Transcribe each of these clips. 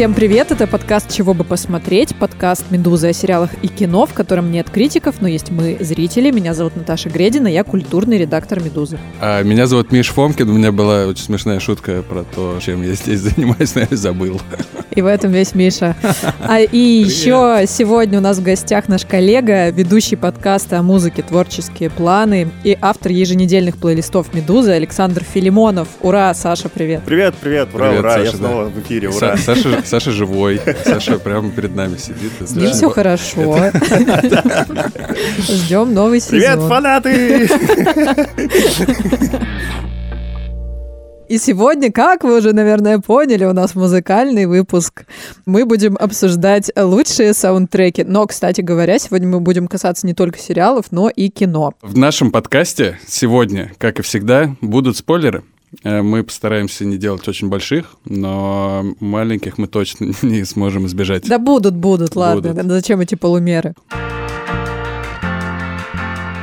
Всем привет, это подкаст «Чего бы посмотреть», подкаст «Медузы» о сериалах и кино, в котором нет критиков, но есть мы, зрители. Меня зовут Наташа Гредина, я культурный редактор «Медузы». А, меня зовут Миш Фомкин, у меня была очень смешная шутка про то, чем я здесь занимаюсь, но я забыл. И в этом весь Миша. А, и еще сегодня у нас в гостях наш коллега, ведущий подкаста о музыке «Творческие планы» и автор еженедельных плейлистов «Медузы» Александр Филимонов. Ура, Саша, привет. Привет, привет, ура, привет, ура, Саша, я снова да. в эфире, ура. Са Саша Саша живой. Саша прямо перед нами сидит. С ним все хорошо. Ждем новый сезон. Привет, фанаты! И сегодня, как вы уже, наверное, поняли, у нас музыкальный выпуск. Мы будем обсуждать лучшие саундтреки. Но, кстати говоря, сегодня мы будем касаться не только сериалов, но и кино. В нашем подкасте сегодня, как и всегда, будут спойлеры. Э, мы постараемся не делать очень больших, но маленьких мы точно не сможем избежать. Да будут, будут, ладно. Будут. Зачем эти полумеры?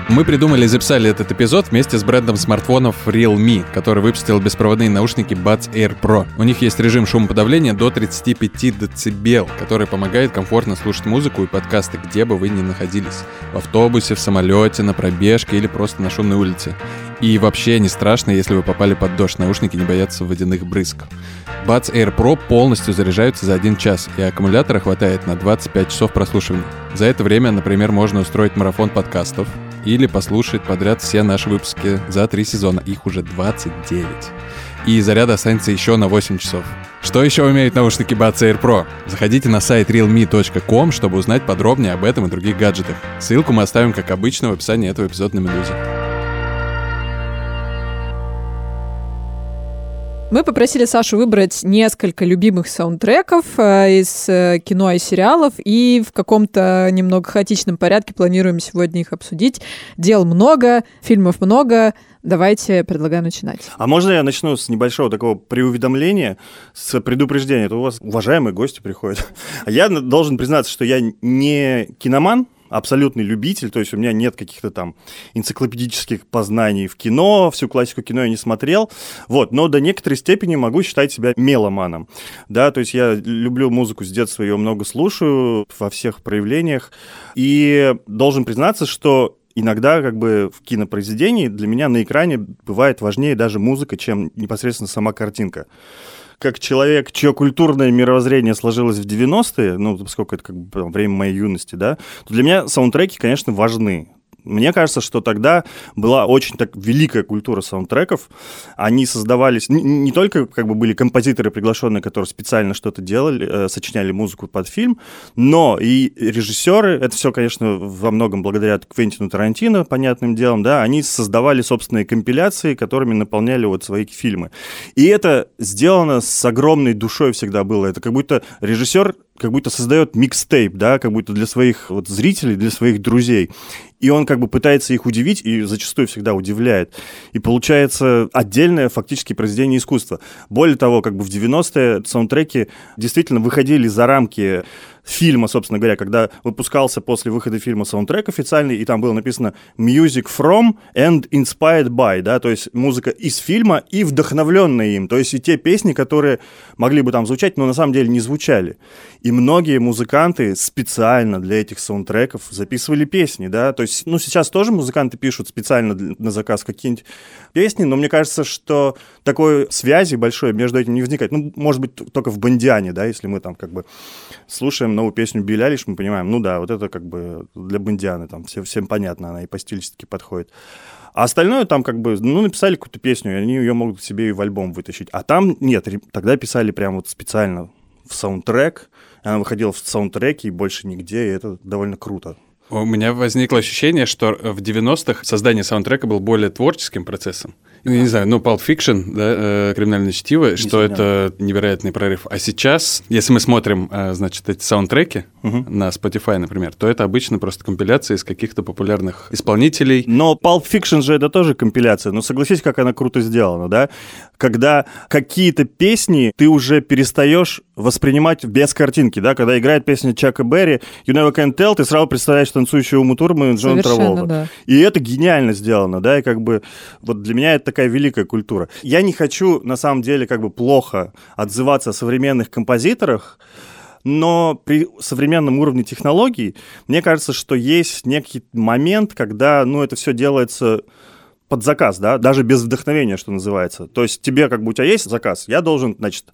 Мы придумали и записали этот эпизод вместе с брендом смартфонов Realme, который выпустил беспроводные наушники Buds Air Pro. У них есть режим шумоподавления до 35 дБ, который помогает комфортно слушать музыку и подкасты, где бы вы ни находились. В автобусе, в самолете, на пробежке или просто на шумной улице. И вообще не страшно, если вы попали под дождь, наушники не боятся водяных брызг. Buds Air Pro полностью заряжаются за один час, и аккумулятора хватает на 25 часов прослушивания. За это время, например, можно устроить марафон подкастов, или послушать подряд все наши выпуски за три сезона. Их уже 29. И заряда останется еще на 8 часов. Что еще умеют наушники Buds Air Pro? Заходите на сайт realme.com, чтобы узнать подробнее об этом и других гаджетах. Ссылку мы оставим, как обычно, в описании этого эпизода на Медузе. Мы попросили Сашу выбрать несколько любимых саундтреков э, из э, кино и сериалов, и в каком-то немного хаотичном порядке планируем сегодня их обсудить. Дел много, фильмов много, Давайте предлагаю начинать. А можно я начну с небольшого такого преуведомления, с предупреждения? Это у вас уважаемые гости приходят. Я должен признаться, что я не киноман, абсолютный любитель, то есть у меня нет каких-то там энциклопедических познаний в кино, всю классику кино я не смотрел, вот, но до некоторой степени могу считать себя меломаном, да, то есть я люблю музыку с детства, ее много слушаю во всех проявлениях, и должен признаться, что иногда как бы в кинопроизведении для меня на экране бывает важнее даже музыка, чем непосредственно сама картинка как человек, чье культурное мировоззрение сложилось в 90-е, ну, поскольку это как бы время моей юности, да, то для меня саундтреки, конечно, важны. Мне кажется, что тогда была очень так великая культура саундтреков. Они создавались... Не, не только как бы были композиторы приглашенные, которые специально что-то делали, э, сочиняли музыку под фильм, но и режиссеры, это все, конечно, во многом благодаря Квентину Тарантино, понятным делом, да, они создавали собственные компиляции, которыми наполняли вот свои фильмы. И это сделано с огромной душой всегда было. Это как будто режиссер как будто создает микстейп, да, как будто для своих вот зрителей, для своих друзей. И он как бы пытается их удивить и зачастую всегда удивляет. И получается отдельное фактически произведение искусства. Более того, как бы в 90-е саундтреки действительно выходили за рамки фильма, собственно говоря, когда выпускался после выхода фильма саундтрек официальный, и там было написано «Music from and inspired by», да, то есть музыка из фильма и вдохновленная им, то есть и те песни, которые могли бы там звучать, но на самом деле не звучали. И многие музыканты специально для этих саундтреков записывали песни, да, то есть, ну, сейчас тоже музыканты пишут специально на заказ какие-нибудь песни, но мне кажется, что такой связи большой между этим не возникает. Ну, может быть, только в Бондиане, да, если мы там как бы слушаем новую песню Билли Алиш, мы понимаем, ну да, вот это как бы для Бондианы, там все, всем понятно, она и по стилистике подходит. А остальное там как бы, ну, написали какую-то песню, и они ее могут себе и в альбом вытащить. А там нет, тогда писали прям вот специально в саундтрек, она выходила в саундтреке и больше нигде, и это довольно круто. У меня возникло ощущение, что в 90-х создание саундтрека был более творческим процессом, не знаю, ну, Pulp Fiction, да, э, криминальное чтиво, что Несомненно. это невероятный прорыв. А сейчас, если мы смотрим, э, значит, эти саундтреки Мгм. на Spotify, например, то это обычно просто компиляции из каких-то популярных исполнителей. Но Pulp Fiction же это тоже компиляция. Но согласись, как она круто сделана, да? Когда какие-то песни ты уже перестаешь воспринимать без картинки, да? Когда играет песня Чака Берри, You Never Can Tell, ты сразу представляешь танцующую Уму Турман и Джон Траволта. да. И это гениально сделано, да, и как бы вот для меня это такая великая культура. Я не хочу, на самом деле, как бы плохо отзываться о современных композиторах, но при современном уровне технологий, мне кажется, что есть некий момент, когда, ну, это все делается под заказ, да, даже без вдохновения, что называется. То есть тебе, как бы, у тебя есть заказ, я должен, значит,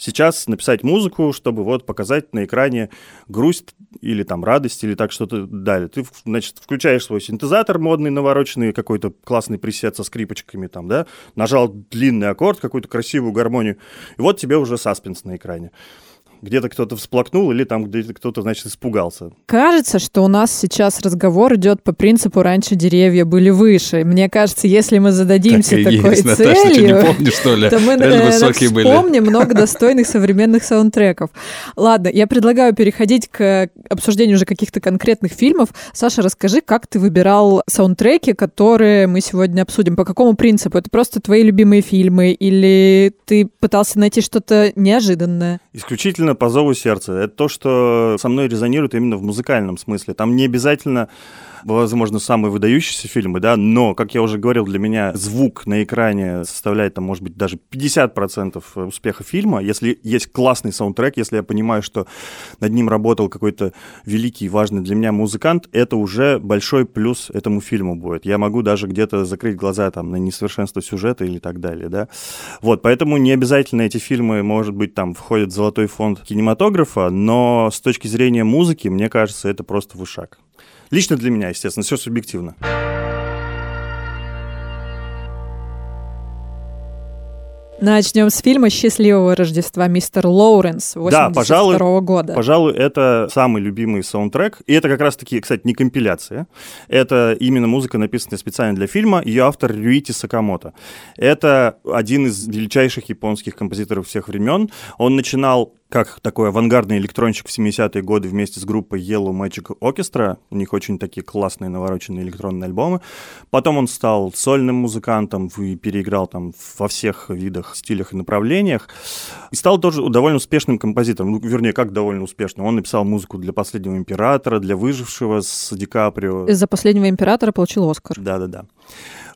сейчас написать музыку, чтобы вот показать на экране грусть или там радость, или так что-то далее. Ты, значит, включаешь свой синтезатор модный, навороченный, какой-то классный пресет со скрипочками там, да, нажал длинный аккорд, какую-то красивую гармонию, и вот тебе уже саспенс на экране. Где-то кто-то всплакнул, или там где-то кто-то, значит, испугался. Кажется, что у нас сейчас разговор идет по принципу «раньше деревья были выше». Мне кажется, если мы зададимся Так такой есть, Наташа, ты целью... не помнишь, что ли? то мы наверное, вспомним много достойных современных саундтреков. Ладно, я предлагаю переходить к обсуждению уже каких-то конкретных фильмов. Саша, расскажи, как ты выбирал саундтреки, которые мы сегодня обсудим? По какому принципу? Это просто твои любимые фильмы или ты пытался найти что-то неожиданное? Исключительно по зову сердца. Это то, что со мной резонирует именно в музыкальном смысле. Там не обязательно, возможно, самые выдающиеся фильмы, да, но, как я уже говорил, для меня звук на экране составляет, там, может быть, даже 50% успеха фильма. Если есть классный саундтрек, если я понимаю, что над ним работал какой-то великий, важный для меня музыкант, это уже большой плюс этому фильму будет. Я могу даже где-то закрыть глаза там на несовершенство сюжета или так далее, да. Вот, поэтому не обязательно эти фильмы, может быть, там входят в золотой фонд кинематографа, но с точки зрения музыки, мне кажется, это просто вышаг. Лично для меня, естественно, все субъективно. Начнем с фильма «Счастливого Рождества, мистер Лоуренс» 82 Да, пожалуй, года. Пожалуй, это самый любимый саундтрек. И это как раз-таки, кстати, не компиляция. Это именно музыка, написанная специально для фильма. Ее автор Рюити Сакамото. Это один из величайших японских композиторов всех времен. Он начинал как такой авангардный электронщик в 70-е годы вместе с группой Yellow Magic Orchestra. У них очень такие классные навороченные электронные альбомы. Потом он стал сольным музыкантом и переиграл там во всех видах, стилях и направлениях. И стал тоже довольно успешным композитором. Ну, вернее, как довольно успешным. Он написал музыку для «Последнего императора», для «Выжившего» с Ди Каприо. Из-за «Последнего императора» получил Оскар. Да-да-да.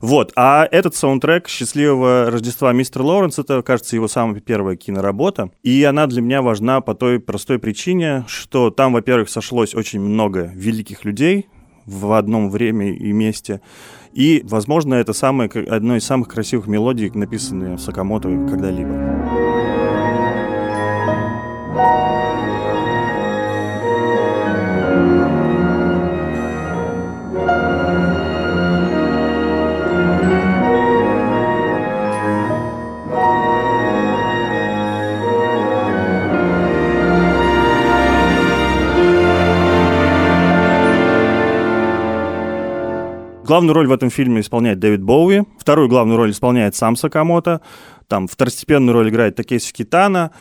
Вот. А этот саундтрек «Счастливого Рождества мистер Лоуренс» — это, кажется, его самая первая киноработа. И она для меня важна по той простой причине, что там, во-первых, сошлось очень много великих людей в одном время и месте. И, возможно, это самое, одно из самых красивых мелодий, написанные Сакамото когда-либо. Главную роль в этом фильме исполняет Дэвид Боуи, вторую главную роль исполняет сам Сакамото, там второстепенную роль играет Такеси Китана.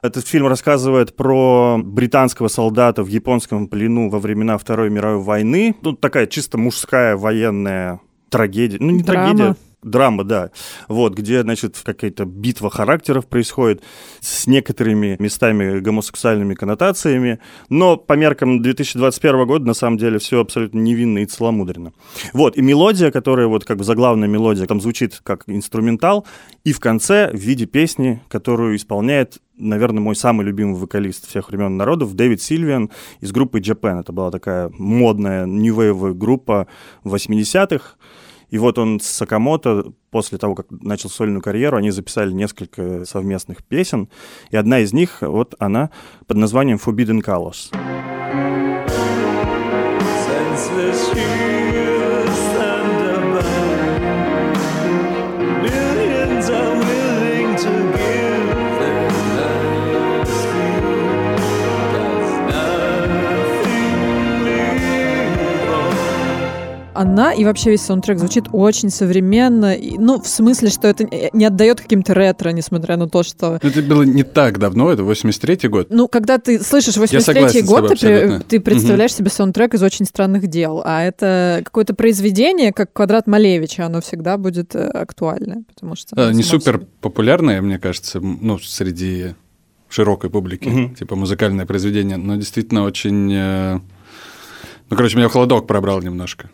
Этот фильм рассказывает про британского солдата в японском плену во времена Второй мировой войны. Тут такая чисто мужская военная трагедия. Ну, не Драма. трагедия. Драма, да. Вот, где, значит, какая-то битва характеров происходит с некоторыми местами гомосексуальными коннотациями, но по меркам 2021 года, на самом деле, все абсолютно невинно и целомудренно. Вот, и мелодия, которая вот как бы заглавная мелодия, там звучит как инструментал, и в конце в виде песни, которую исполняет наверное, мой самый любимый вокалист всех времен народов, Дэвид Сильвиан из группы Japan. Это была такая модная нью группа в 80-х. И вот он с Сакамото, после того, как начал сольную карьеру, они записали несколько совместных песен, и одна из них, вот она, под названием Forbidden Colors. Она и вообще весь саундтрек звучит очень современно. и, ну, в смысле, что это не- отдает каким-то ретро, несмотря на то, что... Ну, Это было не так давно, это 83-й год. Ну, когда ты слышишь 83-й согласен с год, ты, при- ты представляешь себе саундтрек из очень странных дел. А это какое-то произведение, как квадрат Малевича, оно всегда будет э, актуально. Потому что А, оно Не супер популярное, мне кажется, ну, среди широкой публики, Мгм. типа музыкальное произведение, но действительно очень... э, Ну, короче, меня холодок пробрал немножко.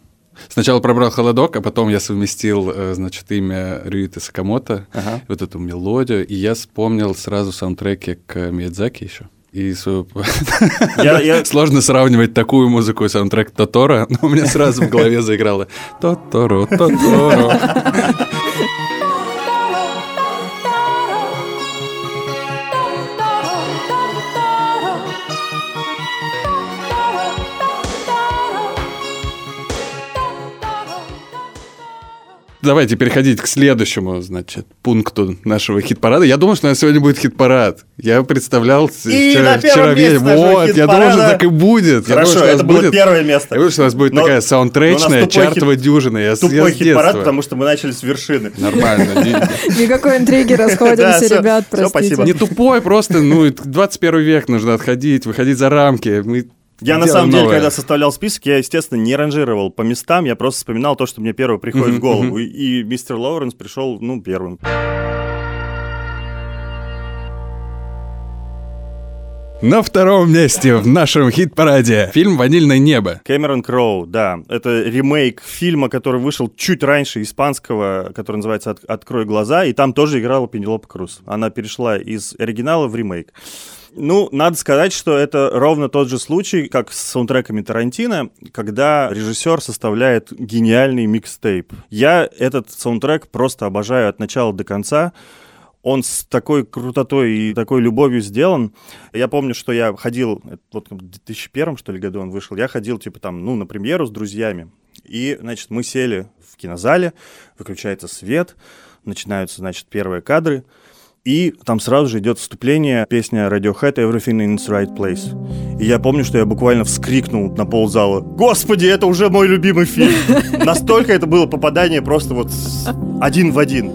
Сначала пробрал холодок, а потом я совместил, э, значит, имя Рюита Сакамото, Ага. вот эту мелодию, и я вспомнил сразу саундтреки к Миядзаки еще. И свою- Я- я- Сложно сравнивать такую музыку и саундтрек Тотора, но у меня сразу в голове заиграло Тоторо, Тоторо. Давайте переходить к следующему, значит, пункту нашего хит-парада. Я думал, что у нас сегодня будет хит-парад. Я представлял И вчера, на вчера вечером. Вот, я думал, что так и будет. Я думал, Хорошо, нас это было будет- первое место. Я думал, что у нас будет Но- такая саундтречная, чартовая хит- дюжина. Я, Тупой с хит-парад, детства. потому что мы начали с вершины. Нормально. Никакой интриги, расходимся, ребят, простите. Не тупой, просто, ну, 21 век нужно отходить, выходить за рамки. Мы Я на самом деле, новое. когда составлял список, я, естественно, не ранжировал по местам, я просто вспоминал то, что мне первое приходит в голову. И, и мистер Лоуренс пришел, ну, первым. На втором месте в нашем хит-параде фильм «Ванильное небо». Кэмерон Кроу, да. Это ремейк фильма, который вышел чуть раньше испанского, который называется «От- «Открой глаза», и там тоже играла Пенелопа Круз. Она перешла из оригинала в ремейк. Ну, надо сказать, что это ровно тот же случай, как с саундтреками Тарантино, когда режиссер составляет гениальный микстейп. Я этот саундтрек просто обожаю от начала до конца. Он с такой крутотой и такой любовью сделан. Я помню, что я ходил, вот в 2001 что ли году он вышел, я ходил типа там, ну, на премьеру с друзьями. И, значит, мы сели в кинозале, выключается свет, начинаются, значит, первые кадры, и там сразу же идет вступление, песня Radiohead «Everything in its right place». И я помню, что я буквально вскрикнул на ползала. Господи, это уже мой любимый фильм! Настолько это было попадание просто вот один в один.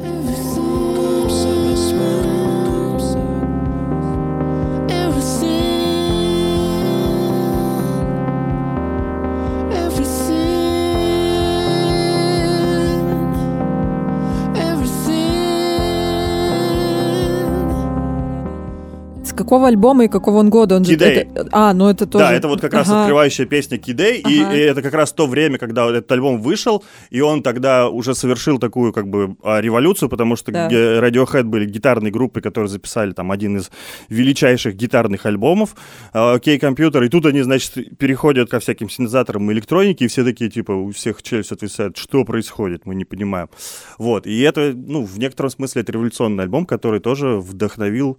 Какого альбома и какого он года? Он же- это- А, ну это тоже... Да, это вот как раз Ага. открывающая песня Кидей, и, Ага. и это как раз то время, когда этот альбом вышел, и он тогда уже совершил такую как бы а, революцию, потому что Да. Radiohead были гитарной группой, которые записали там один из величайших гитарных альбомов, а, Окей, компьютер, и тут они, значит, переходят ко всяким синтезаторам электроники, и все такие, типа, у всех челюсть отвисает, что происходит, мы не понимаем. Вот, и это, ну, в некотором смысле это революционный альбом, который тоже вдохновил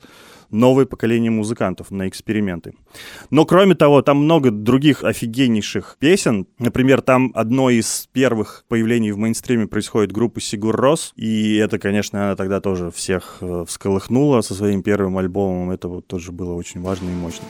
новое поколение музыкантов на эксперименты. Но кроме того, там много других офигеннейших песен. Например, там одно из первых появлений в мейнстриме происходит группа Сигур Рос. И это, конечно, она тогда тоже всех э, всколыхнула со своим первым альбомом. Это вот тоже было очень важно и мощно.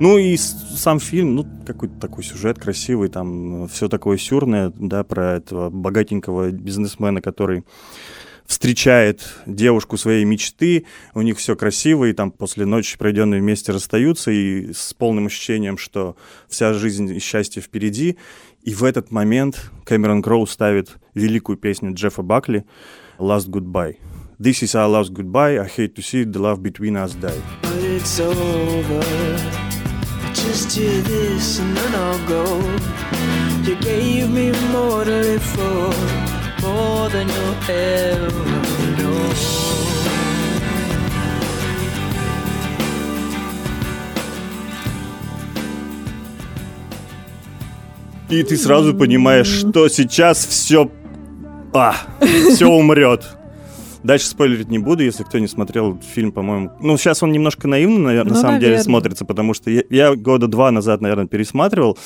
Ну и сам фильм, ну, какой-то такой сюжет красивый, там все такое сюрное, да, про этого богатенького бизнесмена, который встречает девушку своей мечты, у них все красиво, и там после ночи, проведенной вместе, расстаются, и с полным ощущением, что вся жизнь и счастье впереди. И в этот момент Кэмерон Кроу ставит великую песню Джеффа Бакли «Last Goodbye». This is our last goodbye. I hate to see the love between us die. But it's over. Just hear this and then I'll go. You gave me more to live for, more than you'll ever know. И ты сразу понимаешь, что сейчас все... А, все умрет. Дальше спойлерить не буду, если кто не смотрел фильм, по-моему. Ну, сейчас он немножко наивно, наверное, Ну, на самом деле наверное. смотрится, потому что я, я года два назад, наверное, пересматривал.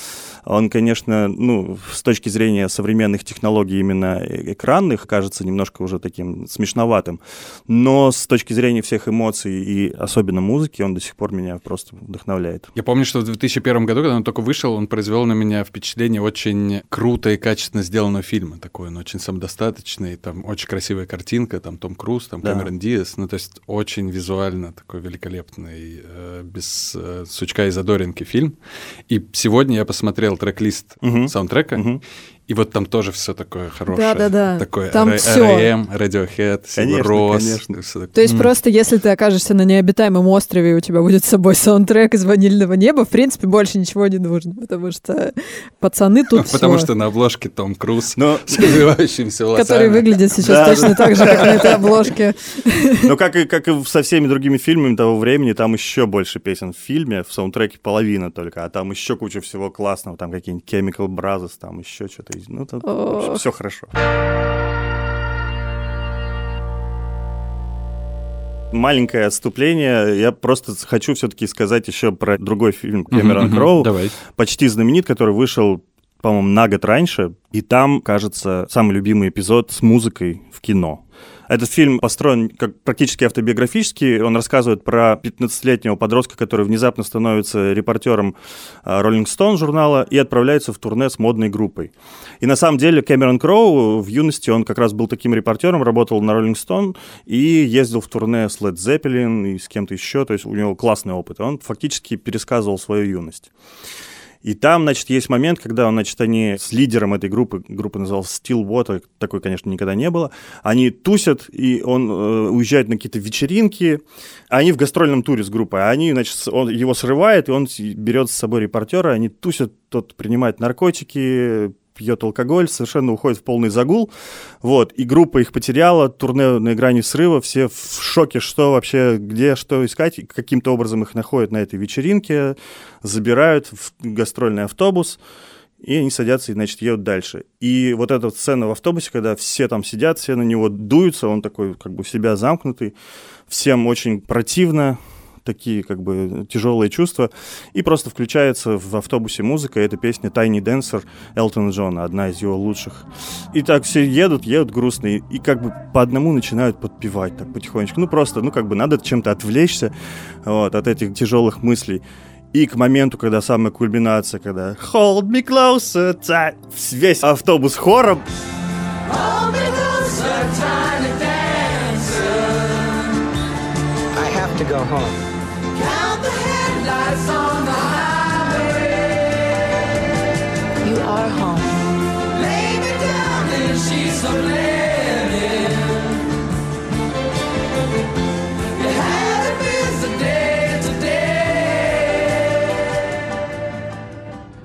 Он, конечно, ну, с точки зрения современных технологий именно э- экранных, кажется немножко уже таким смешноватым. Но с точки зрения всех эмоций и особенно музыки, он до сих пор меня просто вдохновляет. Я помню, что в 2001 году, когда он только вышел, он произвел на меня впечатление очень круто и качественно сделанного фильма. Такой он очень самодостаточный, там очень красивая картинка, там Том Круз, там Да. Кэмерон Диас. Ну, то есть очень визуально такой великолепный, э, без э, сучка и задоринки фильм. И сегодня я посмотрел трек-лист Мгм. саундтрека, Мгм. И вот там тоже все такое хорошее. Да-да-да. Такое Там R- всё. R.E.M., Radiohead, Конечно, конечно. такое. То есть М. просто если ты окажешься на необитаемом острове, и у тебя будет с собой саундтрек из «Ванильного неба», в принципе, больше ничего не нужно, потому что пацаны тут Потому что на обложке Том Круз Но с развивающимися волосами. который выглядит сейчас Да, точно да. так же, как на этой обложке. Но как и, как и со всеми другими фильмами того времени, там еще больше песен в фильме, в саундтреке половина только, а там еще куча всего классного, там какие-нибудь Chemical Brothers, там еще что-то. Есть. Ну, Ох. все хорошо. Маленькое отступление. Я просто хочу все-таки сказать еще про другой фильм Кэмерон. Кроу Давай. почти знаменит, который вышел, по-моему, на год раньше. И там, кажется, самый любимый эпизод с музыкой в кино. Этот фильм построен как практически автобиографический. Он рассказывает про 15-летнего подростка, который внезапно становится репортером а, Rolling Stone журнала и отправляется в турне с модной группой. И на самом деле Кэмерон Кроу в юности, он как раз был таким репортером, работал на Rolling Stone и ездил в турне с Led Zeppelin и с кем-то еще. То есть у него классный опыт. Он фактически пересказывал свою юность. И там, значит, есть момент, когда, значит, они с лидером этой группы, группа называлась Stillwater, такой, конечно, никогда не было, они тусят, и он э, уезжает на какие-то вечеринки, они в гастрольном туре с группой, а они, значит, он его срывает, и он берет с собой репортера, они тусят, тот принимает наркотики, пьет алкоголь, совершенно уходит в полный загул, вот, и группа их потеряла, турне на грани срыва, все в шоке, что вообще, где, что искать, каким-то образом их находят на этой вечеринке, забирают в гастрольный автобус, и они садятся и, значит, едут дальше. И вот эта вот сцена в автобусе, когда все там сидят, все на него дуются, он такой как бы себя замкнутый, всем очень противно, такие как бы тяжелые чувства, и просто включается в автобусе музыка, и это песня «Tiny Dancer» Элтона Джона, одна из его лучших. И так все едут, едут грустные, и как бы по одному начинают подпевать так потихонечку. Ну просто, ну как бы надо чем-то отвлечься вот, от этих тяжелых мыслей. И к моменту, когда самая кульминация, когда Hold me closer, ti-» весь автобус хором, I have to go home.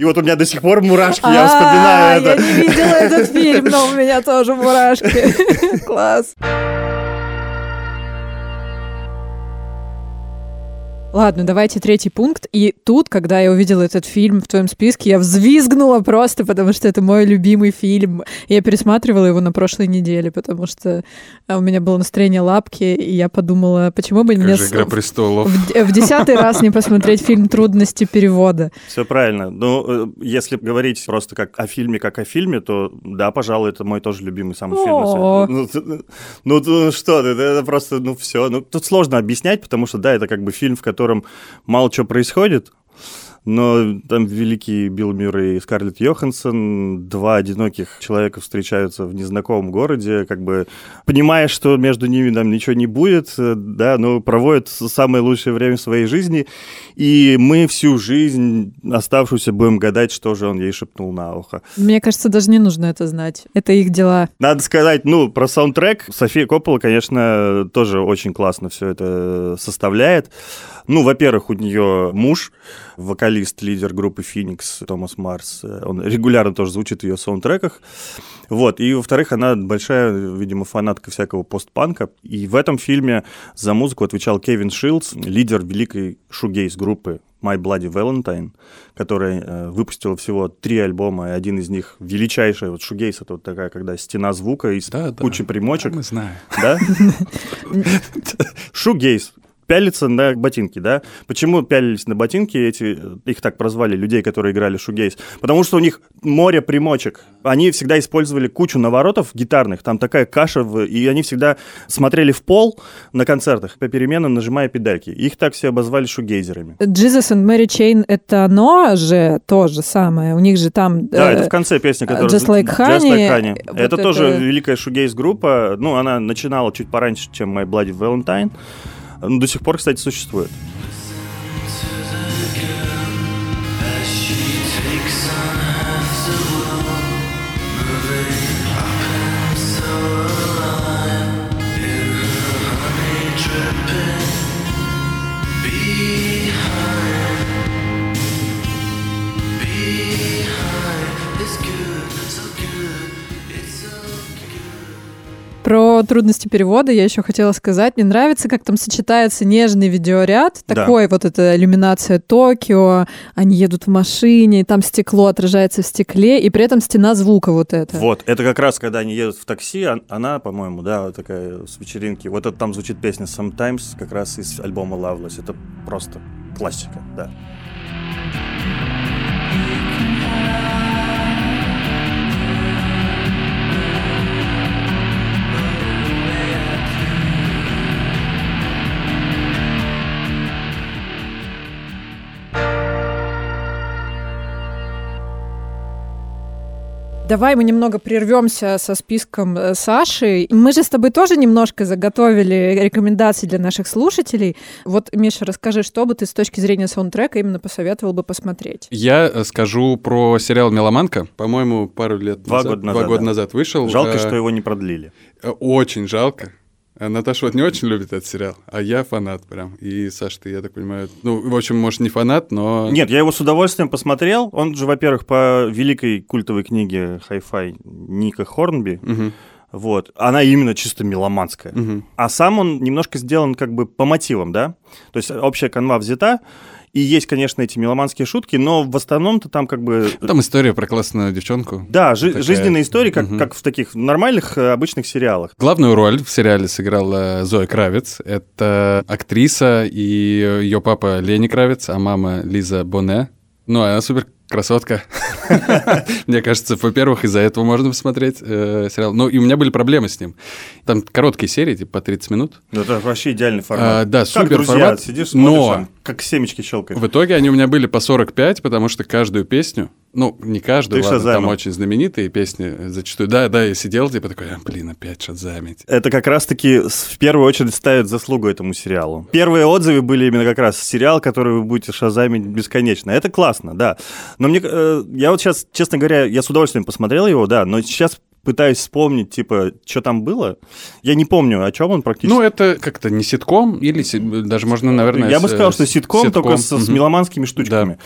И вот у меня до сих пор мурашки, я А, вспоминаю Я это. не видела этот фильм, но у меня тоже мурашки. Класс. Ладно, давайте третий пункт. И тут, когда я увидела этот фильм в твоем списке, я взвизгнула просто, потому что это мой любимый фильм. Я пересматривала его на прошлой неделе, потому что а, у меня было настроение лапки, и я подумала, почему бы Как мне же с- «Игра престолов». в, в десятый раз не посмотреть фильм «Трудности перевода». Все правильно. Ну, э, если говорить просто как о фильме, как о фильме, то да, пожалуй, это мой тоже любимый самый фильм. Ну, ну, т- что это просто, ну, все. Ну, тут сложно объяснять, потому что, да, это как бы фильм, в котором мало чего происходит, но там великий Билл Мюррей и Скарлетт Йоханссон, два одиноких человека встречаются в незнакомом городе, как бы понимая, что между ними там ничего не будет, да, но проводят самое лучшее время своей жизни, и мы всю жизнь оставшуюся будем гадать, что же он ей шепнул на ухо. Мне кажется, даже не нужно это знать. Это их дела. Надо сказать, ну, про саундтрек. София Коппола, конечно, тоже очень классно все это составляет. Ну, во-первых, у нее муж, вокалист, лидер группы Phoenix Томас Марс. Он регулярно тоже звучит в ее саундтреках. Вот. И, во-вторых, она большая, видимо, фанатка всякого постпанка. И в этом фильме за музыку отвечал Кевин Шилдс, лидер великой шугейс группы My Bloody Valentine, которая э, выпустила всего три альбома, и один из них величайший, вот шугейс, это вот такая, когда стена звука из Да, да. кучи примочек. Мы знаем. Да? Шугейс. Пялиться на ботинки, да? Почему пялились на ботинки эти, их так прозвали, людей, которые играли шугейс? Потому что у них море примочек. Они всегда использовали кучу наворотов гитарных, там такая каша, в- и они всегда смотрели в пол на концертах, по переменам нажимая педальки. Их так все обозвали шугейзерами. Jesus and Mary Chain — это оно же то же самое. У них же там... Да, э, это в конце песни, которая... Just Like Just Honey. Like Honey. Вот это, это- тоже великая шугейс-группа. Ну, она начинала чуть пораньше, чем My Bloody Valentine. До сих пор, кстати, существует. Про трудности перевода я еще хотела сказать. Мне нравится, как там сочетается нежный видеоряд, Да. такой вот эта иллюминация Токио, они едут в машине, там стекло отражается в стекле, и при этом стена звука вот эта. Вот, это как раз, когда они едут в такси, он- она, по-моему, да, такая с вечеринки. Вот это там звучит песня Sometimes, как раз из альбома Loveless. Это просто классика, да. Давай мы немного прервемся со списком э, Саши. Мы же с тобой тоже немножко заготовили рекомендации для наших слушателей. Вот, Миша, расскажи, что бы ты с точки зрения саундтрека именно посоветовал бы посмотреть? Я э, скажу про сериал «Меломанка». По-моему, пару лет Два назад, года назад, два года да. назад вышел. Жалко, Э, что его не продлили. Очень жалко. А Наташа вот не очень любит этот сериал, а я фанат прям. И, Саш, ты, я так понимаю, ну, в общем, может, не фанат, но... Нет, я его с удовольствием посмотрел. Он же, во-первых, по великой культовой книге Hi-Fi Ника Хорнби. Мгм, Вот. Она именно чисто меломанская. мгм. А сам он немножко сделан как бы по мотивам, да? То есть общая канва взята, и есть, конечно, эти меломанские шутки, но в основном-то там как бы... Там история про классную девчонку. Да, жи- Такая. жизненные истории, как, Мгм. как в таких нормальных э, обычных сериалах. Красивая. роль в сериале сыграла Зоя Кравец. Это актриса, и ее папа Лени Кравец, а мама Лиза Боне. Ну, она супер красотка. Мне кажется, во-первых, из-за этого можно посмотреть э, сериал. Ну, и у меня были проблемы с ним. Там короткие серии, типа по 30 минут. Ну, Это вообще идеальный А, формат. да, как супер друзья, формат. сидишь, смотришь, Но там, как семечки щелкаешь. в итоге они у меня были по 45, потому что каждую песню, ну, не каждую, Ты ладно, там очень знаменитые песни зачастую. Да, да, я сидел, типа такой, «А, блин, опять шазамить. Это как раз-таки с- в первую очередь ставит заслугу этому сериалу. Первые отзывы были именно как раз сериал, который вы будете шазамить бесконечно. Это классно, да. Но мне, э, я вот сейчас, честно говоря, я с удовольствием посмотрел его, да, но сейчас пытаюсь вспомнить, типа, что там было. Я не помню, о чем он практически. Ну, это как-то не ситком, или си- даже можно, наверное... Я бы с- сказал, что ситком, только с, с мгм. меломанскими штучками.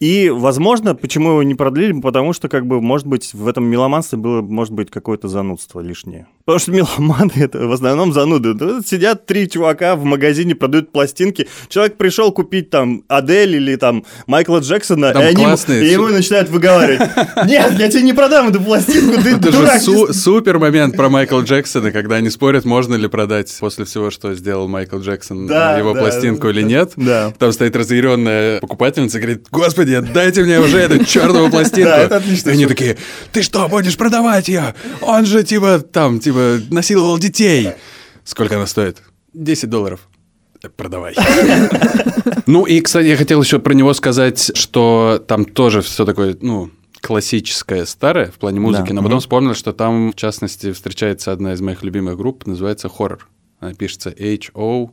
И, возможно, почему его не продлили, потому что, как бы, может быть, в этом меломанстве было, может быть, какое-то занудство лишнее. Потому что меломаны — это в основном зануды. Сидят три чувака в магазине, продают пластинки. Человек пришел купить там Адель или там Майкла Джексона, Там и, они классные и ему начинают выговаривать. Нет, я тебе не продам эту пластинку, ты Это же дурак. супер момент про Майкла Джексона, когда они спорят, можно ли продать после всего, что сделал Майкл Джексон, его пластинку или нет. Там стоит разъяренная покупательница и говорит, господи, дайте мне уже эту чертову пластинку. Да, это отлично. И они такие, ты что, будешь продавать ее? Он же, типа, там, типа, насиловал детей. Сколько она стоит? 10 долларов. «Э, Продавай. Ну и, кстати, я хотел еще про него сказать, что там тоже все такое, ну, классическое, старое в плане музыки, Да, но потом вспомнил, что там, в частности, встречается одна из моих любимых групп, называется «Хоррор». Она пишется H-O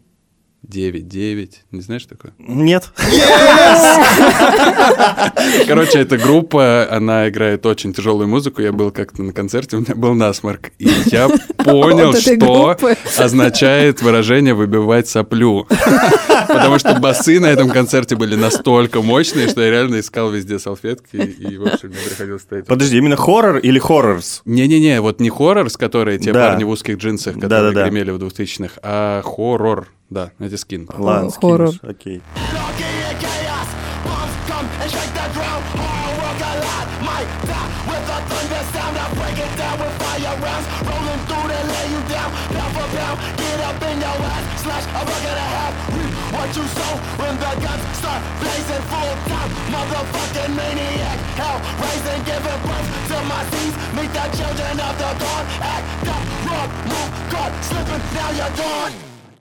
99. Не знаешь такое? Нет. Короче, эта группа, она играет очень тяжелую музыку. Я был как-то на концерте, у меня был насморк. И я понял, Вот что группы. означает выражение «выбивать соплю». Потому что басы на этом концерте были настолько мощные, что я реально искал везде салфетки. И, в общем, мне приходилось стоять. Подожди, именно хоррор или хоррорс? Не-не-не, вот не хоррор, с которые те Да. парни в узких джинсах, которые Да-да-да. гремели в 2000-х, а хоррор. Да, эти скин. Ладно, Хоррор. скинешь, окей. anarchy and chaos. Bombs come and shake the ground. Whole world collide. Might die with a thunder sound. I break it down with fire rounds. Rolling through to lay you down. Pound for pound. Get up in your ass. Slash a buck and a half. Reap what you sow when the guns start blazing full time. Motherfucking maniac. Hell raising, giving birth to my seeds. Meet the children of the dawn. Act up, rub, move, caught, slipping. Now you're gone.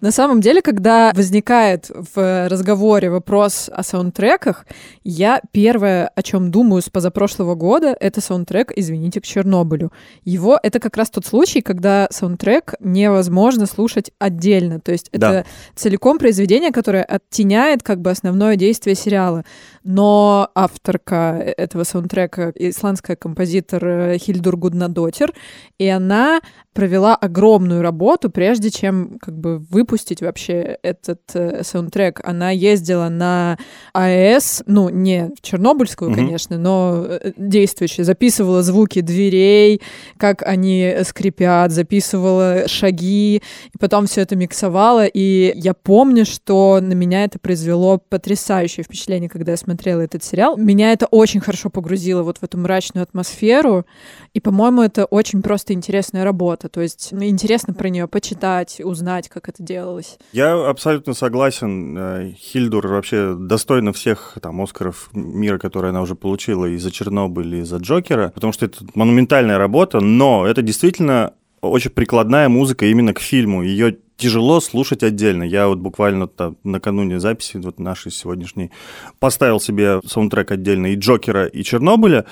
На самом деле, когда возникает в разговоре вопрос о саундтреках, я первое, о чем думаю с позапрошлого года, это саундтрек «Извините, к Чернобылю». Его это как раз тот случай, когда саундтрек невозможно слушать отдельно. То есть Да. это целиком произведение, которое оттеняет как бы основное действие сериала. Но авторка этого саундтрека — исландская композитор э, Хильдур Гуднадотир, и она провела огромную работу, прежде чем как бы выпустить вообще этот э, саундтрек. Она ездила на АЭС, ну, не в Чернобыльскую, Мгм. конечно, но э, действующую, записывала звуки дверей, как они скрипят, записывала шаги, и потом все это миксовала, и я помню, что на меня это произвело потрясающее впечатление, когда я смотрела этот сериал. Меня это очень хорошо погрузило вот в эту мрачную атмосферу, и, по-моему, это очень просто интересная работа. То есть интересно про нее почитать, узнать, как это делалось. Я абсолютно согласен. Э, Хильдур вообще достойна всех там Оскаров мира, которые она уже получила и за Чернобыль, и за Джокера, потому что это монументальная работа, но это действительно очень прикладная музыка именно к фильму. Ее тяжело слушать отдельно. Я вот буквально там накануне записи вот нашей сегодняшней поставил себе саундтрек отдельно и Джокера, и Чернобыля.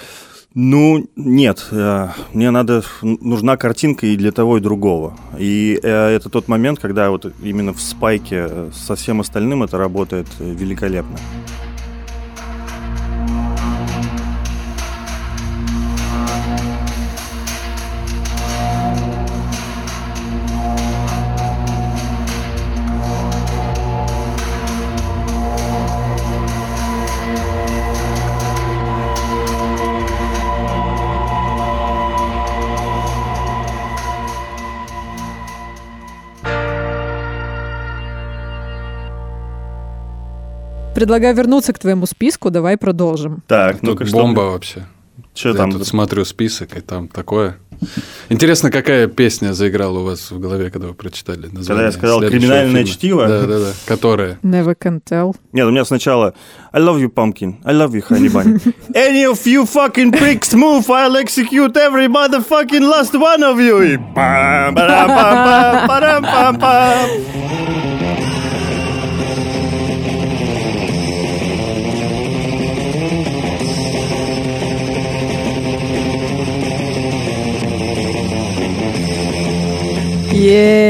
Ну, нет, э, мне надо, нужна картинка и для того, и другого. И э, это тот момент, когда вот именно в спайке э, со всем остальным это работает великолепно. Предлагаю вернуться к твоему списку, давай продолжим. Так, ну-ка, что бомба вообще. Что Я там? тут смотрю список, и там такое. Интересно, какая песня заиграла у вас в голове, когда вы прочитали название Когда я сказал «Криминальное фильма? чтиво»? Да, да, да. Которая? Never can tell. Нет, у меня сначала I love you, pumpkin. I love you, honey bunny. Any of you fucking pricks move, I'll execute every motherfucking last one of you. И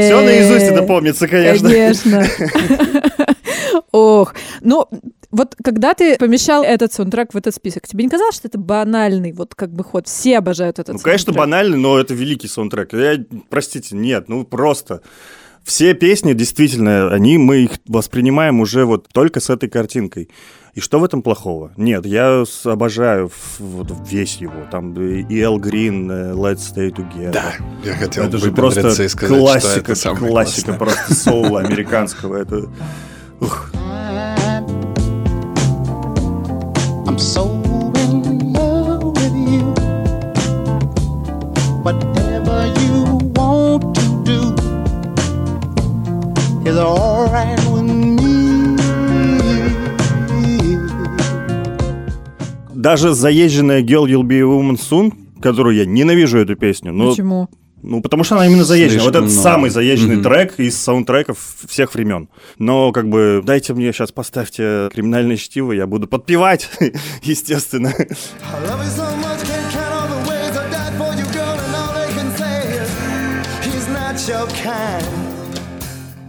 Все наизусть это помнится, конечно. Конечно. Ох, ну, вот когда ты помещал этот саундтрек в этот список, тебе не казалось, что это банальный вот как бы ход? Все обожают этот Ну, конечно, саундтрек. банально, но это великий саундтрек. Я, простите, нет, ну просто. Все песни, действительно, они, мы их воспринимаем уже вот только с этой картинкой. И что в этом плохого? Нет, я обожаю вот весь его. Там и Эл Грин, э, Let's Stay Together. Да, я хотел это же просто и сказать, классика, что это классика классное. просто соула американского. Это ух. I'm so in love with you. Whatever you want to do is alright Даже заезженная Girl You'll Be a Woman Soon, которую я ненавижу эту песню, но Почему? Ну, потому что она именно заезжена. Вот Слишком это много. самый заезженный Мгм. трек из саундтреков всех времен. Но, как бы, дайте мне сейчас поставьте криминальное чтиво, я буду подпевать, естественно. Your kind.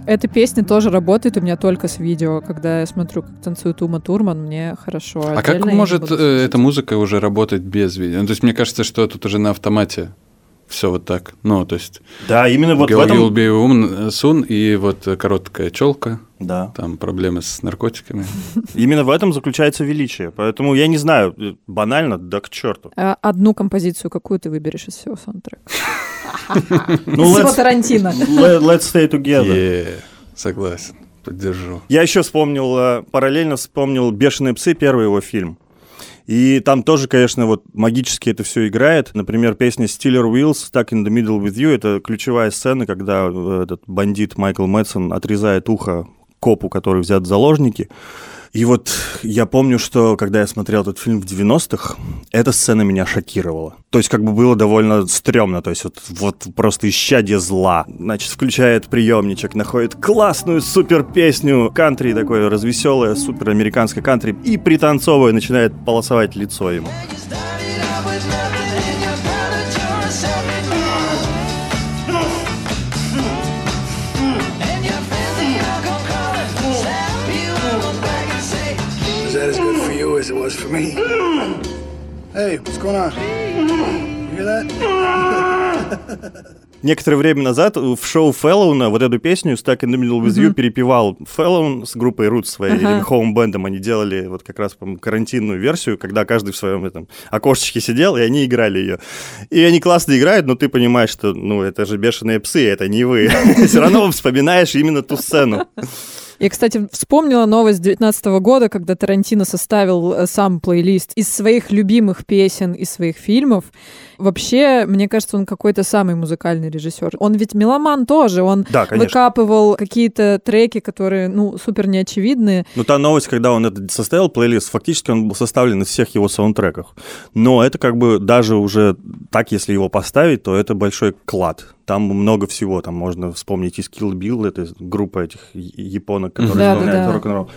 Эта песня тоже работает у меня только с видео. Когда я смотрю, как танцует Ума Турман, мне хорошо. А как Отдельно может э, эта музыка уже работать без видео? Ну, то есть мне кажется, что тут уже на автомате все вот так. Ну, то есть Да, именно вот в Girl You'll этом... A Woman Soon и вот э, короткая челка, Да. там проблемы с наркотиками. Именно в этом заключается величие. Поэтому я не знаю, э, банально, да к черту. А Одну композицию какую ты выберешь из всего саундтрека? Ну, Всего Тарантино. let- let's stay together. Согласен. Поддержу. Я еще вспомнил, э, параллельно вспомнил «Бешеные псы», первый его фильм. И там тоже, конечно, вот магически это все играет. Например, песня Steeler Wheels «Stuck in the Middle with You» — это ключевая сцена, когда э, этот бандит Майкл Мэтсон отрезает ухо копу, который взят в заложники. И вот я помню, что когда я смотрел этот фильм в 90-х, эта сцена меня шокировала. То есть как бы было довольно стрёмно, то есть вот, вот просто исчадие зла. Значит, включает приемничек, находит классную супер песню кантри, такое развеселое, супер американское кантри, и пританцовывая начинает полосовать лицо ему. Is was for me? Hey, what's going on? You hear that? Некоторое время назад в шоу Фэллоуна вот эту песню «Stuck in the Middle with You» перепевал Фэллоун с группой Roots своей, Ага. или хоум-бендом. Они делали вот как раз, по карантинную версию, когда каждый в своем этом окошечке сидел, и они играли ее. И они классно играют, но ты понимаешь, что, ну, это же бешеные псы, это не вы. Все равно вспоминаешь именно ту сцену. Я, кстати, вспомнила новость 2019 года, когда Тарантино составил э, сам плейлист из своих любимых песен и своих фильмов. Вообще, мне кажется, он какой-то самый музыкальный режиссер. Он ведь меломан тоже, он Да, конечно. выкапывал какие-то треки, которые, ну, супер неочевидные. Ну, та новость, когда он это составил, плейлист, фактически он был составлен из всех его саундтреков. Но это как бы даже уже так, если его поставить, то это большой клад. Там много всего, там можно вспомнить из Kill Bill, это группа этих японок, которые исполняют рок-н-ролл.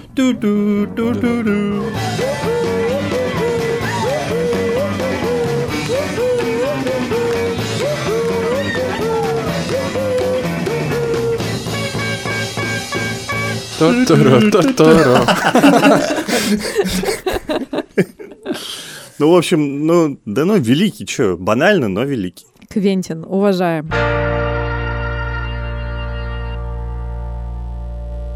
Ну, в общем, ну, да ну, великий, что, банально, но великий. Квентин, уважаем.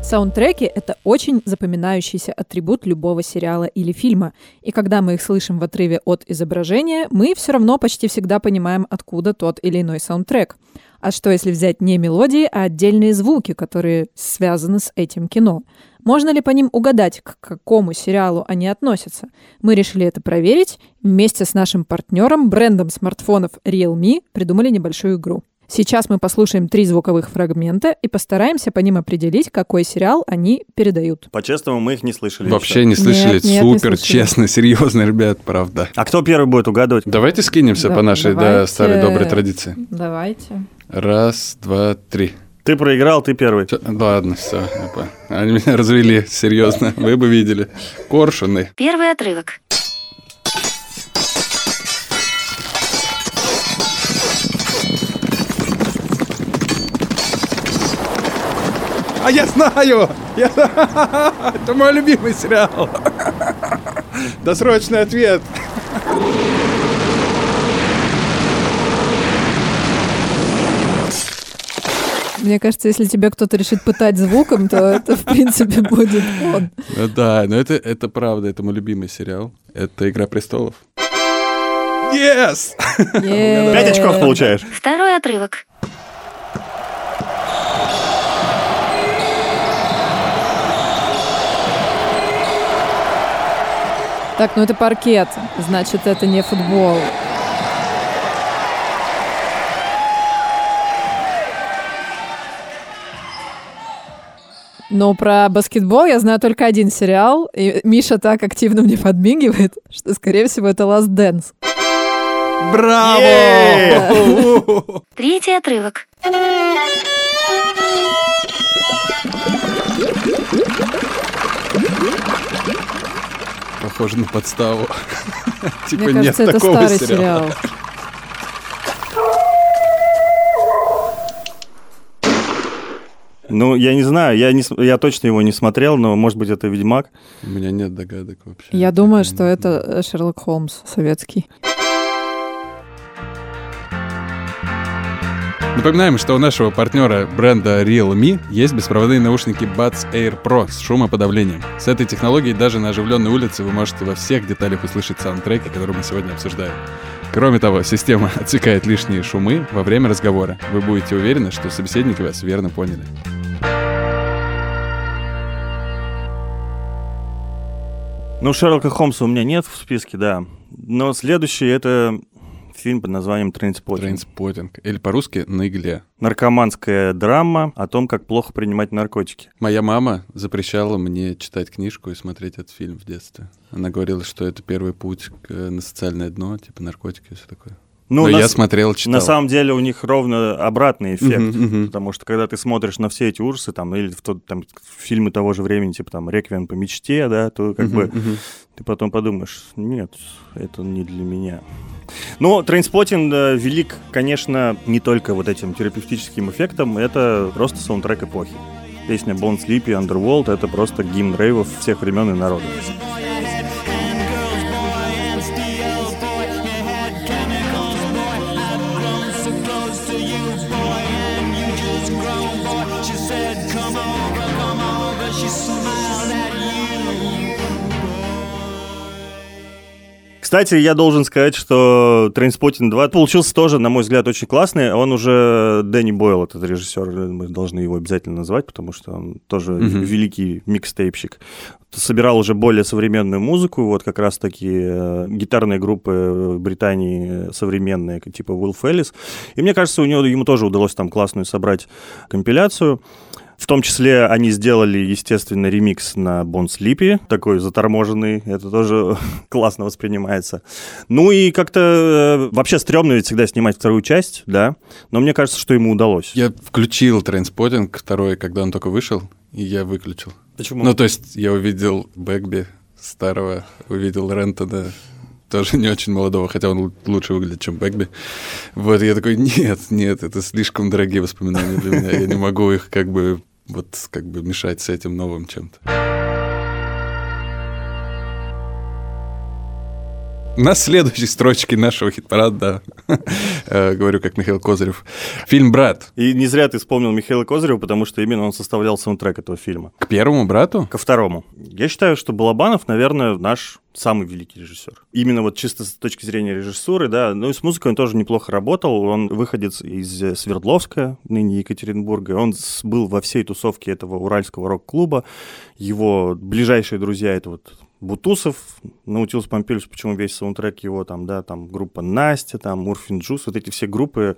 Саундтреки — это очень запоминающийся атрибут любого сериала или фильма. И когда мы их слышим в отрыве от изображения, мы все равно почти всегда понимаем, откуда тот или иной саундтрек. А что, если взять не мелодии, а отдельные звуки, которые связаны с этим кино? Можно ли по ним угадать, к какому сериалу они относятся? Мы решили это проверить. Вместе с нашим партнером, брендом смартфонов Realme, придумали небольшую игру. Сейчас мы послушаем три звуковых фрагмента и постараемся по ним определить, какой сериал они передают. По-честному, мы их не слышали. Вообще еще. не слышали. Нет, нет, не Супер, слышали. честно, серьезно, ребят, правда. А кто первый будет угадывать? Давайте скинемся Да, по нашей да, давайте. старой доброй традиции. Давайте. Раз, два, три. Ты проиграл, ты первый. Всё, ладно, все. Они меня развели, серьезно. Вы бы видели. Коршуны. Первый отрывок. А я знаю! Я- Это мой любимый сериал. Досрочный ответ. Мне кажется, если тебя кто-то решит пытать звуком, то это, в принципе, будет он. Ну да, но это, это правда, это мой любимый сериал. Это «Игра престолов». Yes! Е-е-е. Пять очков получаешь. Второй отрывок. Так, ну это паркет, значит, это не футбол. Но про баскетбол я знаю только один сериал, и Миша так активно мне подмигивает, что, скорее всего, это Last Dance. Браво! Третий отрывок. Похоже на подставу. Типа Мне нет кажется, это такого старый сериала. Ну, я не знаю, я, не, я точно его не смотрел, но, может быть, это «Ведьмак». У меня нет догадок вообще. Я думаю, что это э, Шерлок Холмс советский. Напоминаем, что у нашего партнера бренда Realme есть беспроводные наушники Buds Air Pro с шумоподавлением. С этой технологией даже на оживленной улице вы можете во всех деталях услышать саундтреки, которые мы сегодня обсуждаем. Кроме того, система отсекает лишние шумы во время разговора. Вы будете уверены, что собеседники вас верно поняли. Ну, Шерлока Холмса у меня нет в списке, да. Но следующий — это фильм под названием «Трейнспоттинг». Трейнспоттинг. Или по-русски «На игле». Наркоманская драма о том, как плохо принимать наркотики. Моя мама запрещала мне читать книжку и смотреть этот фильм в детстве. Она говорила, что это первый путь к, на социальное дно, типа наркотики и все такое. Ну, Но на я смотрел, читал. На самом деле у них ровно обратный эффект. Мгм, мгм. Потому что когда ты смотришь на все эти ужасы, там, или в тот, там, фильмы того же времени, типа там «Реквием по мечте», да, то как Мгм, бы мгм. ты потом подумаешь, нет, это не для меня. Но Трейнспоттинг э, велик, конечно, не только вот этим терапевтическим эффектом, это просто саундтрек эпохи. Песня Born Slippy, Underworld — это просто гимн рейвов всех времен и народов. Кстати, я должен сказать, что Trainspotting 2 получился тоже, на мой взгляд, очень классный. Он уже Дэнни Бойл, этот режиссер, мы должны его обязательно назвать, потому что он тоже Мгм. великий микстейпщик. Собирал уже более современную музыку, вот как раз-таки э, гитарные группы Британии современные, типа Уилл Феллис. И мне кажется, у него, ему тоже удалось там классную собрать компиляцию. В том числе они сделали, естественно, ремикс на Bon Sleepy, такой заторможенный, это тоже классно воспринимается. Ну и как-то э, вообще стрёмно ведь всегда снимать вторую часть, да, но мне кажется, что ему удалось. Я включил Трейнспоттинг второй, когда он только вышел, и я выключил. Почему? Ну, то есть я увидел Бэгби старого, увидел Рентона, тоже не очень молодого, хотя он лучше выглядит, чем Бэгби. Вот, я такой, нет, нет, это слишком дорогие воспоминания для меня, я не могу их как бы вот как бы мешать с этим новым чем-то. На следующей строчке нашего хит-парада, да, э, говорю как Михаил Козырев, фильм «Брат». И не зря ты вспомнил Михаила Козырева, потому что именно он составлял саундтрек этого фильма. К первому брату? Ко второму. Я считаю, что Балабанов, наверное, наш самый великий режиссер. Именно вот чисто с точки зрения режиссуры, да, ну и с музыкой он тоже неплохо работал. Он выходец из Свердловска, ныне Екатеринбурга. Он был во всей тусовке этого уральского рок-клуба. Его ближайшие друзья — это вот Бутусов, Наутилус Помпилиус, почему весь саундтрек его там, да, там группа Настя, там Мурфин Джус, вот эти все группы.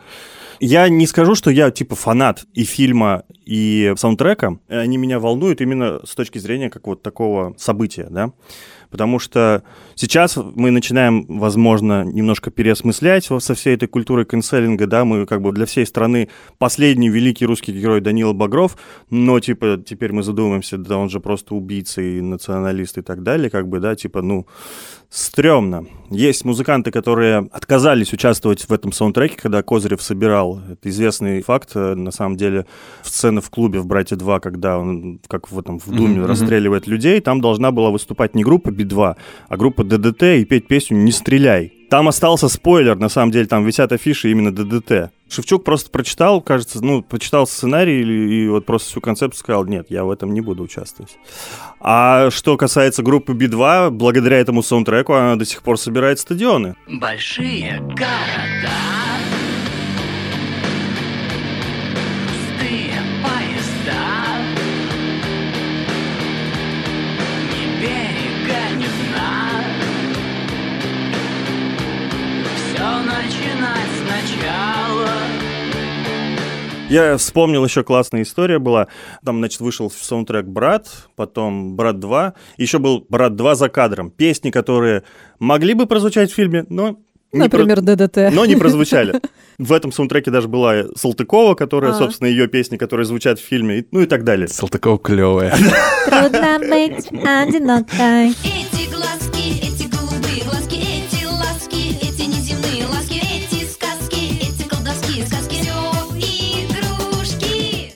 Я не скажу, что я типа фанат и фильма, и саундтрека. Они меня волнуют именно с точки зрения как вот такого события, да. Потому что сейчас мы начинаем, возможно, немножко переосмыслять со всей этой культурой канцелинга, да, мы как бы для всей страны последний великий русский герой Данила Багров, но, типа, теперь мы задумаемся, да он же просто убийца и националист и так далее, как бы, да, типа, ну, стрёмно. Есть музыканты, которые отказались участвовать в этом саундтреке, когда Козырев собирал. Это известный факт, на самом деле, сцена в клубе в «Братья 2», когда он, как в этом, в Думе, Мгм, расстреливает людей, там должна была выступать не группа Би-2, а группа ДДТ и петь песню «Не стреляй». Там остался спойлер, на самом деле, там висят афиши именно ДДТ. Шевчук просто прочитал, кажется, ну, прочитал сценарий и, и вот просто всю концепцию сказал, нет, я в этом не буду участвовать. А что касается группы Би-2, благодаря этому саундтреку она до сих пор собирает стадионы. Большие города Я вспомнил, еще классная история была. Там, значит, вышел саундтрек «Брат», потом «Брат 2», еще был «Брат 2» за кадром. Песни, которые могли бы прозвучать в фильме, но... не про- Например, ДДТ. но не прозвучали. В этом саундтреке даже была Салтыкова, которая, А. собственно, ее песни, которые звучат в фильме, ну и так далее. Салтыкова клевая. Трудно быть одинокой.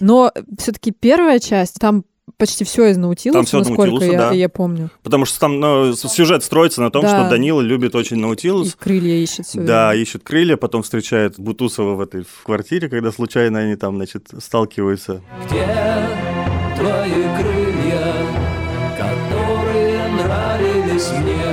Но все-таки первая часть, там почти все из Наутилуса, Там от насколько Наутилуса, я, да. я помню. Потому что там ну, сюжет строится на том, Да. что Данила любит очень И Наутилус. крылья ищет все Да, ищет крылья, потом встречает Бутусова в этой в квартире, когда случайно они там, значит, сталкиваются. Где твои крылья, которые нравились мне?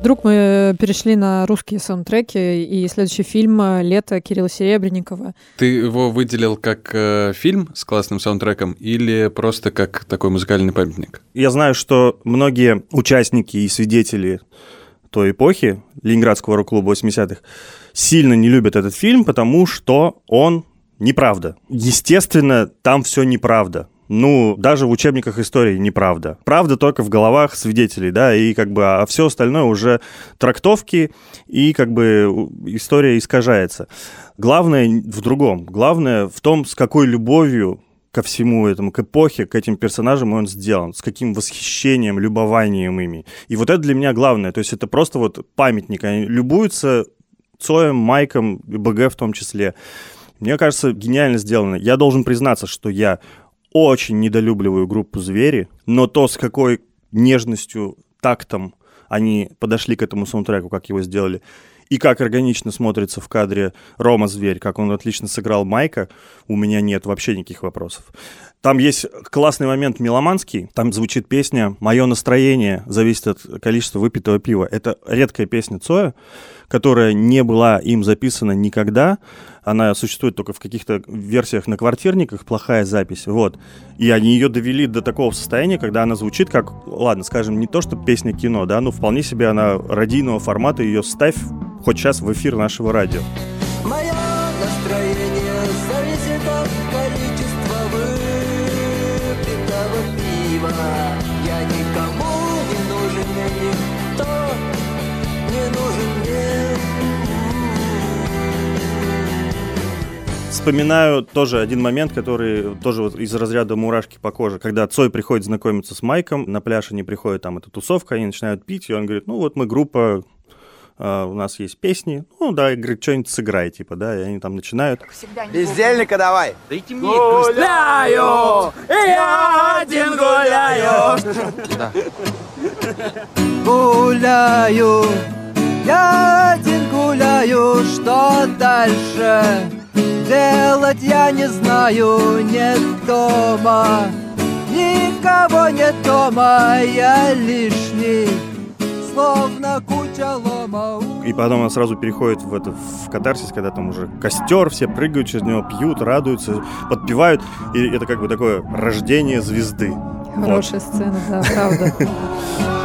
Вдруг мы перешли на русские саундтреки, и следующий фильм э, «Лето» Кирилла Серебренникова. Ты его выделил как э, фильм с классным саундтреком или просто как такой музыкальный памятник? Я знаю, что многие участники и свидетели той эпохи Ленинградского рок-клуба 80-х сильно не любят этот фильм, потому что он неправда. Естественно, там все неправда. Ну, даже в учебниках истории неправда. Правда только в головах свидетелей, да, и как бы, а все остальное уже трактовки, и как бы история искажается. Главное в другом. Главное в том, с какой любовью ко всему этому, к эпохе, к этим персонажам он сделан, с каким восхищением, любованием ими. И вот это для меня главное. То есть это просто вот памятник. Они любуются Цоем, Майком, БГ в том числе. Мне кажется, гениально сделано. Я должен признаться, что я очень недолюбливаю группу «Звери», но то, с какой нежностью, тактом они подошли к этому саундтреку, как его сделали, и как органично смотрится в кадре Рома Зверь, как он отлично сыграл Майка, у меня нет вообще никаких вопросов. Там есть классный момент меломанский, там звучит песня «Мое настроение зависит от количества выпитого пива». Это редкая песня Цоя, которая не была им записана никогда, она существует только в каких-то версиях на квартирниках, плохая запись, вот. И они ее довели до такого состояния, когда она звучит как, ладно, скажем, не то, что песня кино, да, но вполне себе она радийного формата, ее ставь хоть сейчас в эфир нашего радио. Мое настроение Вспоминаю тоже один момент, который тоже вот из разряда мурашки по коже. Когда Цой приходит знакомиться с Майком, на пляж они приходят, там эта тусовка, они начинают пить, и он говорит, ну вот мы группа, а, у нас есть песни, ну да, и говорит, что-нибудь сыграй, типа, да, и они там начинают. Бездельника давай. Дайте мне Гуляю, я один гуляю. Гуляю, я один гуляю, что дальше делать я не знаю, нет дома, никого нет дома, я лишний, словно куча лома. И потом она сразу переходит в, это, в катарсис, когда там уже костер, все прыгают через него, пьют, радуются, подпевают. И это как бы такое рождение звезды. Вот. Хорошая сцена, да, правда.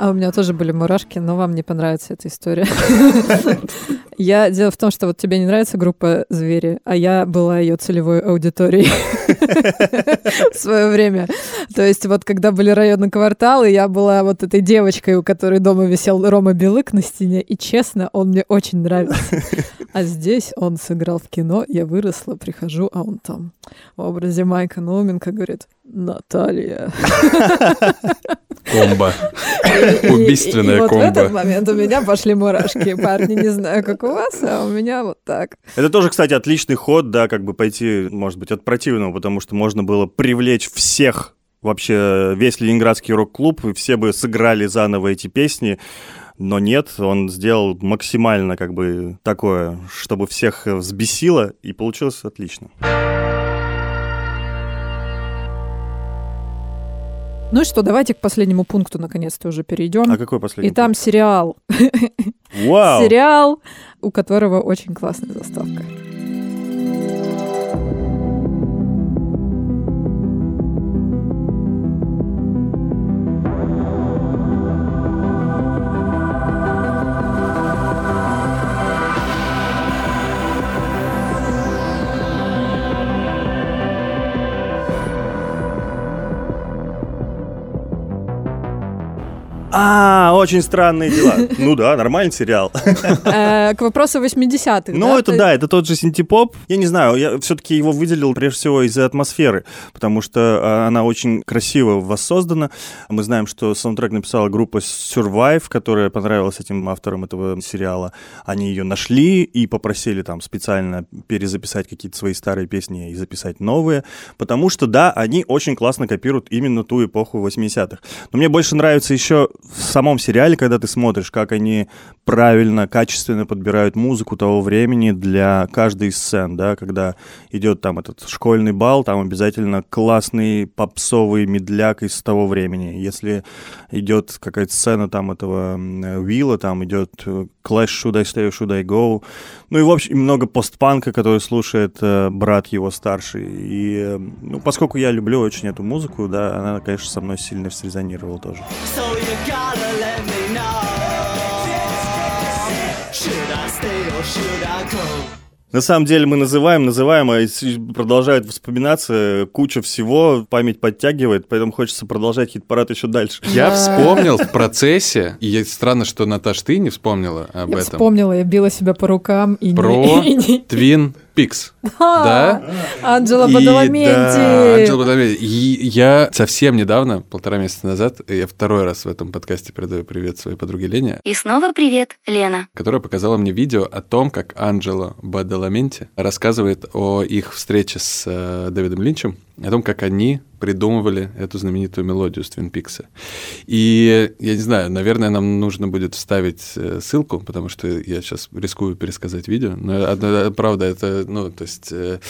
А у меня тоже были мурашки, но вам не понравится эта история. Я дело в том, что вот тебе не нравится группа Звери, а я была ее целевой аудиторией в свое время. То есть вот когда были районные кварталы, я была вот этой девочкой, у которой дома висел Рома Белык на стене, и честно, он мне очень нравился. А здесь он сыграл в кино, я выросла, прихожу, а он там в образе Майка Науменко говорит, Наталья. Комбо. Убийственная и вот в комбо. этот момент у меня пошли мурашки. Парни, не знаю, как у вас, а у меня вот так. Это тоже, кстати, отличный ход, да, как бы пойти, может быть, от противного, потому что можно было привлечь всех вообще весь ленинградский рок-клуб, и все бы сыграли заново эти песни, но нет, он сделал максимально как бы такое, чтобы всех взбесило, и получилось отлично. Ну и что, давайте к последнему пункту наконец-то уже перейдем. А какой последний И там сериал. Вау! Сериал, у которого очень классная заставка. Очень странные дела. Ну да, нормальный сериал. Э, К вопросу 80-х. Ну, это да, это тот же синтепоп. Я не знаю, я все-таки его выделил прежде всего из-за атмосферы, потому что а, она очень красиво воссоздана. Мы знаем, что саундтрек написала группа Survive, которая понравилась этим авторам этого сериала. Они ее нашли и попросили там специально перезаписать какие-то свои старые песни и записать новые, потому что, да, они очень классно копируют именно ту эпоху 80-х. Но мне больше нравится еще в самом сериале, когда ты смотришь, как они правильно, качественно подбирают музыку того времени для каждой из сцен, да, когда идет там этот школьный бал, там обязательно классный попсовый медляк из того времени. Если идет какая-то сцена там этого Вилла, там идет э, Clash Should I Stay Should I Go, ну и в общем много постпанка, который слушает э, брат его старший. И э, ну, поскольку я люблю очень эту музыку, да, она, конечно, со мной сильно срезонировала тоже. So На самом деле мы называем, называем, а продолжают вспоминаться, куча всего, память подтягивает, поэтому хочется продолжать хит-парад еще дальше. Я вспомнил в процессе, и странно, что, Наташ, ты не вспомнила об Я этом. вспомнила, я била себя по рукам и не- Про и не... Твин Пикс. Да? Анджела И- Бадаламенти. да, Анджела Бадаламенти. Я совсем недавно, полтора месяца назад, я второй раз в этом подкасте передаю привет своей подруге Лене, И снова привет, Лена. которая показала мне видео о том, как Анджела Бадаламенти рассказывает о их встрече с э, Дэвидом Линчем, о том, как они придумывали эту знаменитую мелодию с Твин Пикса. И я не знаю, наверное, нам нужно будет вставить э, ссылку, потому что я сейчас рискую пересказать видео. Но одно- правда, это, ну, то есть э,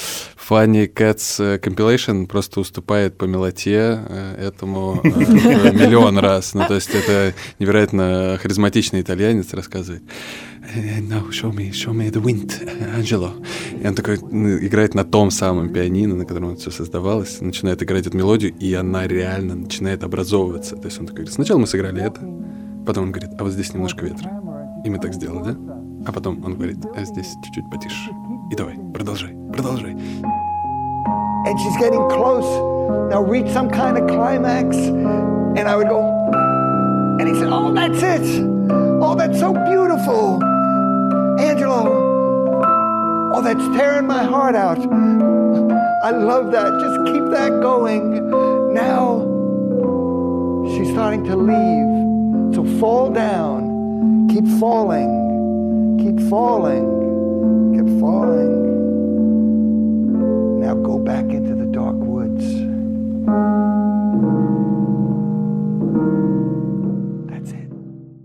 Funny Cats э, Compilation просто уступает по мелоте этому миллион раз. Ну, то есть это невероятно харизматичный итальянец рассказывает. «Eh, No, show me, show me the wind, Анджело. И он такой играет на том самом пианино, на котором все создавалось, начинает играть эту мелодию, и она реально начинает образовываться. То есть он такой говорит, сначала мы сыграли это, потом он говорит, а вот здесь немножко ветра. И мы так сделали, да? А потом он говорит, а здесь чуть-чуть потише. И давай, продолжай, продолжай. and she's getting close. Now reach some kind of climax. And I would go, and he said, Oh, that's it. Oh, that's so beautiful. Angelo. Oh, that's tearing my heart out. I love that. Just keep that going. Now she's starting to leave. So fall down. Keep falling. Keep falling. Keep falling. Now go back into the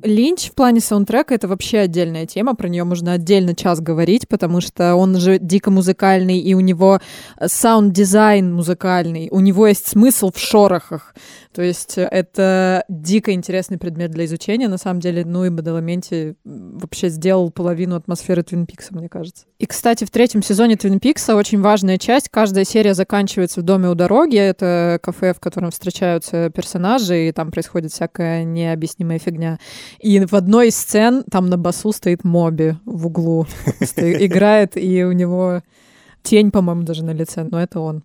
Линч в плане саундтрека это вообще отдельная тема, про нее можно отдельно час говорить, потому что он же дико музыкальный, и у него э, саунд-дизайн музыкальный, у него есть смысл в шорохах. То есть э, это дико интересный предмет для изучения, на самом деле. Ну и Бадаламенти вообще сделал половину атмосферы Твин Пикса, мне кажется. И, кстати, в третьем сезоне Твин Пикса очень важная часть. Каждая серия заканчивается в доме у дороги. Это кафе, в котором встречаются персонажи, и там происходит всякая необъяснимая фигня. И в одной из сцен там на басу стоит Моби в углу. Играет, и у него тень, по-моему, даже на лице, но это он.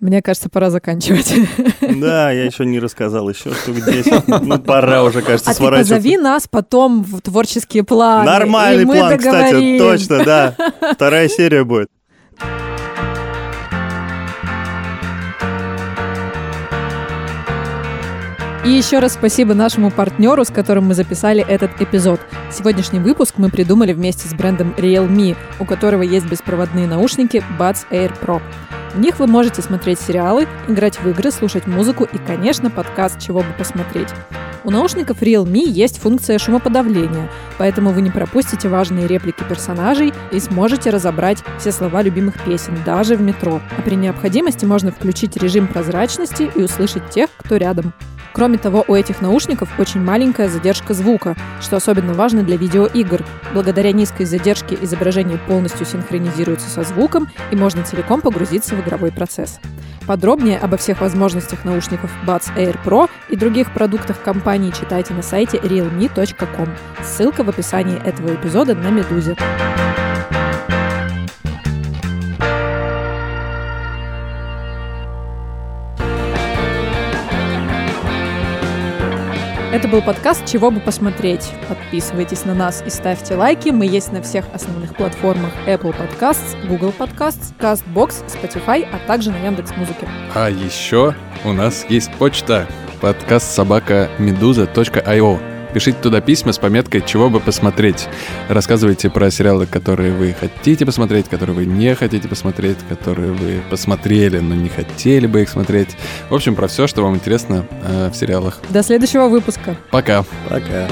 Мне кажется, пора заканчивать. Да, я еще не рассказал, еще штук 10. Ну, пора уже, кажется, А ты сворачиваться. позови нас потом в творческие планы. Нормальный план, кстати, договорим. точно, да. Вторая серия будет. И еще раз спасибо нашему партнеру, с которым мы записали этот эпизод. Сегодняшний выпуск мы придумали вместе с брендом Realme, у которого есть беспроводные наушники Buds Air Pro. В них вы можете смотреть сериалы, играть в игры, слушать музыку и, конечно, подкаст «Чего бы посмотреть». У наушников Realme есть функция шумоподавления, поэтому вы не пропустите важные реплики персонажей и сможете разобрать все слова любимых песен, даже в метро. А при необходимости можно включить режим прозрачности и услышать тех, кто рядом. Кроме того, у этих наушников очень маленькая задержка звука, что особенно важно для видеоигр. Благодаря низкой задержке изображение полностью синхронизируется со звуком и можно целиком погрузиться в игровой процесс. Подробнее обо всех возможностях наушников Buds Air Pro и других продуктах компании читайте на сайте realme.com. Ссылка в описании этого эпизода на Медузе. Это был подкаст «Чего бы посмотреть». Подписывайтесь на нас и ставьте лайки. Мы есть на всех основных платформах Apple Podcasts, Google Podcasts, CastBox, Spotify, а также на Яндекс.Музыке. А еще у нас есть почта подкаст собака медуза.io. Пишите туда письма с пометкой «Чего бы посмотреть». Рассказывайте про сериалы, которые вы хотите посмотреть, которые вы не хотите посмотреть, которые вы посмотрели, но не хотели бы их смотреть. В общем, про все, что вам интересно э, в сериалах. До следующего выпуска. Пока. Пока.